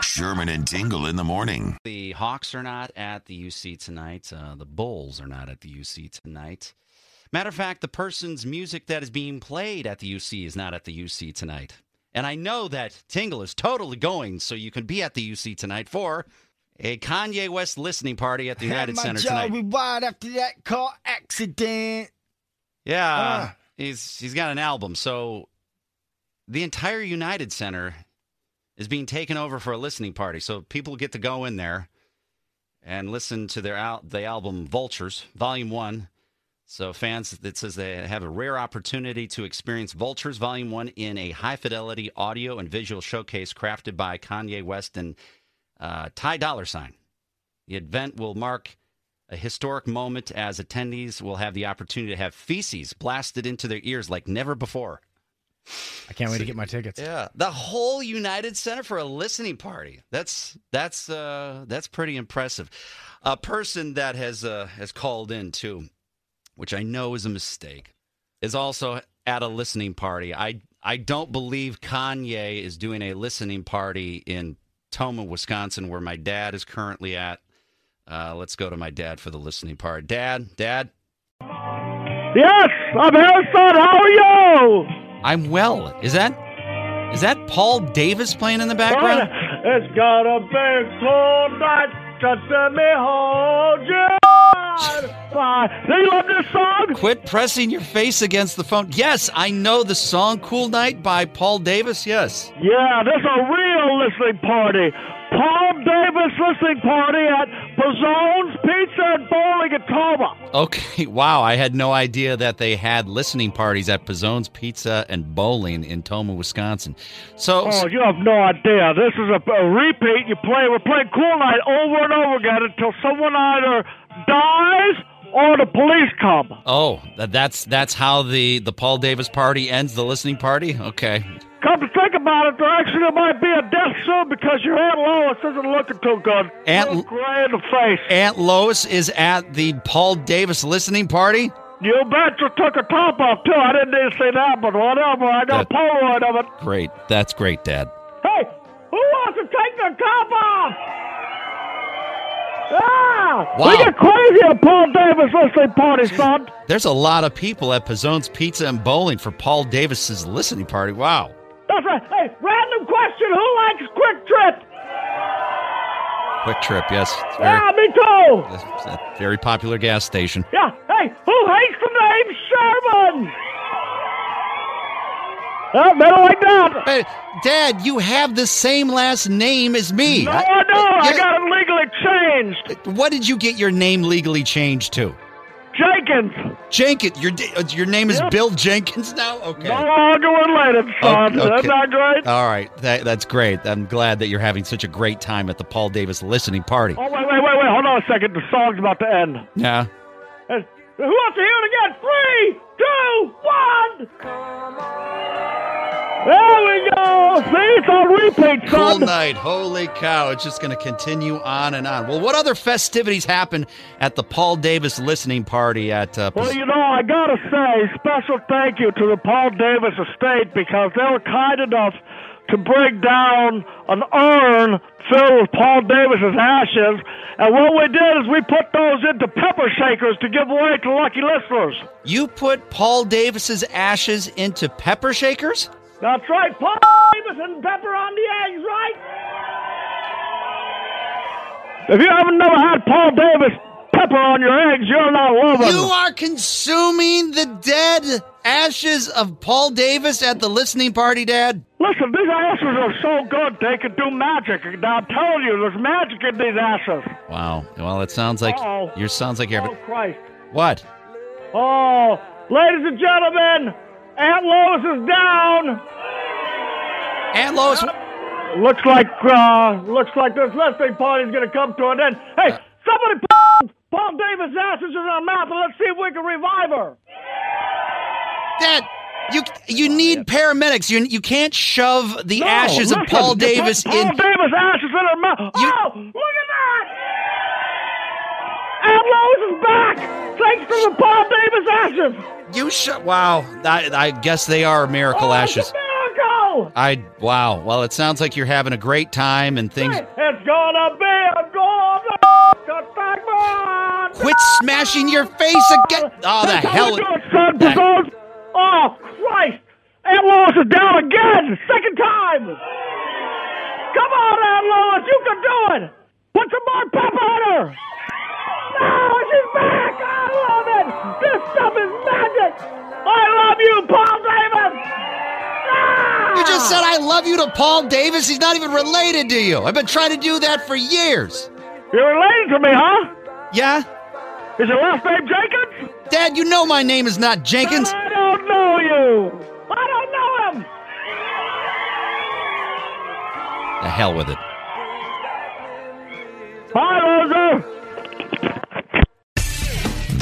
Sherman and Tingle in the morning. The Hawks are not at the UC tonight. Uh, the Bulls are not at the UC tonight. Matter of fact, the person's music that is being played at the UC is not at the UC tonight. And I know that Tingle is totally going so you can be at the UC tonight for a Kanye West listening party at the United Had my Center jaw tonight. rewired after that car accident. Yeah, Ah. he's he's got an album. So the entire United Center is being taken over for a listening party. So people get to go in there and listen to their al- the album Vultures, Volume One. So fans, it says they have a rare opportunity to experience Vultures Volume One in a high fidelity audio and visual showcase crafted by Kanye West and uh, Ty Dolla Sign. The event will mark a historic moment as attendees will have the opportunity to have feces blasted into their ears like never before. I can't wait to get my tickets. Yeah, the whole United Center for a listening party. That's that's uh, that's pretty impressive. A person that has uh, has called in too, which I know is a mistake, is also at a listening party. I I don't believe Kanye is doing a listening party in Tomah, Wisconsin, where my dad is currently at. Uh, let's go to my dad for the listening party. Dad, Dad, Yes, I'm Harrison. How are you? I'm well. Is that is that Paul Davis playing in the background? It's got a big cold night. Just let me hold you. You love this song? Quit pressing your face against the phone. Yes, I know the song Cool Night by Paul Davis. Yes. Yeah, this is a real listening party. Paul Davis listening party at Bazzone's Pizza and Bowling at Tomah. Okay, wow. I had no idea that they had listening parties at Pizzone's Pizza and Bowling in Tomah, Wisconsin. So, Oh, you have no idea. This is a, a repeat. You play. We're playing Cool Night over and over again until someone either dies or the police come. oh, that's that's how the the Paul Davis party ends the listening party. Okay. Come to think about it, there actually might be a death soon because your Aunt Lois isn't looking too good. Aunt L- gray in the face. Aunt Lois is at the Paul Davis listening party. You bet you took a top off too. I didn't need to say that, but whatever. I got That- a Polaroid of it. Great. That's great, Dad. Hey, who wants to take their top off? Ah! Wow. We get crazy at Paul Davis listening party, son. There's a lot of people at Pizzone's Pizza and Bowling for Paul Davis's listening party. Wow. That's right. Hey, random question. Who likes QuikTrip? Quick trip, yes. Very, Yeah, me too. it's a very popular gas station. Yeah. Hey, who hates the name Sherman? Oh, like that. Hey, Dad, you have the same last name as me. No, I know. I Yeah. got it legally changed. What did you get your name legally changed to? Jenkins. Jenkins. Your uh, your name is Yep. Bill Jenkins now. Okay. No longer related, son. Okay, Isn't great? All right, that, that's great. I'm glad that you're having such a great time at the Paul Davis listening party. Oh, wait, wait, wait, wait. Hold on a second. The song's about to end. Yeah. Who wants to hear it again? Three, two, one. There we go. See, it's on repeat, Cool night. Holy cow. It's just going to continue on and on. Well, what other festivities happen at the Paul Davis listening party at uh, Well, you know, I gotta say, special thank you to the Paul Davis estate because they were kind enough to break down an urn filled with Paul Davis's ashes. And what we did is we put those into pepper shakers to give away to lucky listeners. You put Paul Davis's ashes into pepper shakers? That's right, Paul Davis and pepper on the eggs, right? If you haven't never had Paul Davis pepper on your eggs, you're not living. You are consuming the dead ashes of Paul Davis at the listening party, Dad? Listen, these ashes are so good they can do magic. Now, I'm telling you, there's magic in these ashes. Wow. Well, it sounds like Uh-oh. you sounds like you're Oh, Christ. What? Oh, ladies and gentlemen, Aunt Lois is down. Aunt Lois, looks like uh, looks like this listening party's gonna come to an end. Hey, somebody put Paul Davis' ashes in her mouth and let's see if we can revive her. Dad, you you need paramedics. You you can't shove the No, ashes of Paul Davis Paul in. Davis ashes in her mouth. You- oh, look at that! Aunt Lois is back, thanks to the Paul Davis ashes. You should. Wow. I, I guess they are miracle oh, ashes. I wow. Well, it sounds like you're having a great time and things. It's gonna be a good attack, Quit smashing your face again. Oh, the hell. we do it, son, oh, Christ! Aunt Lois is down again! Second time! Come on, Aunt Lois, you can do it! Put some more pep on her! No, she's back! I love it! This stuff is magic! I love you, Paul Davis! You just said I love you to Paul Davis. He's not even related to you. I've been trying to do that for years. You're related to me, huh? Yeah? Is your last name Jenkins? Dad, you know my name is not Jenkins. I don't know you! I don't know him! The hell with it. Hi,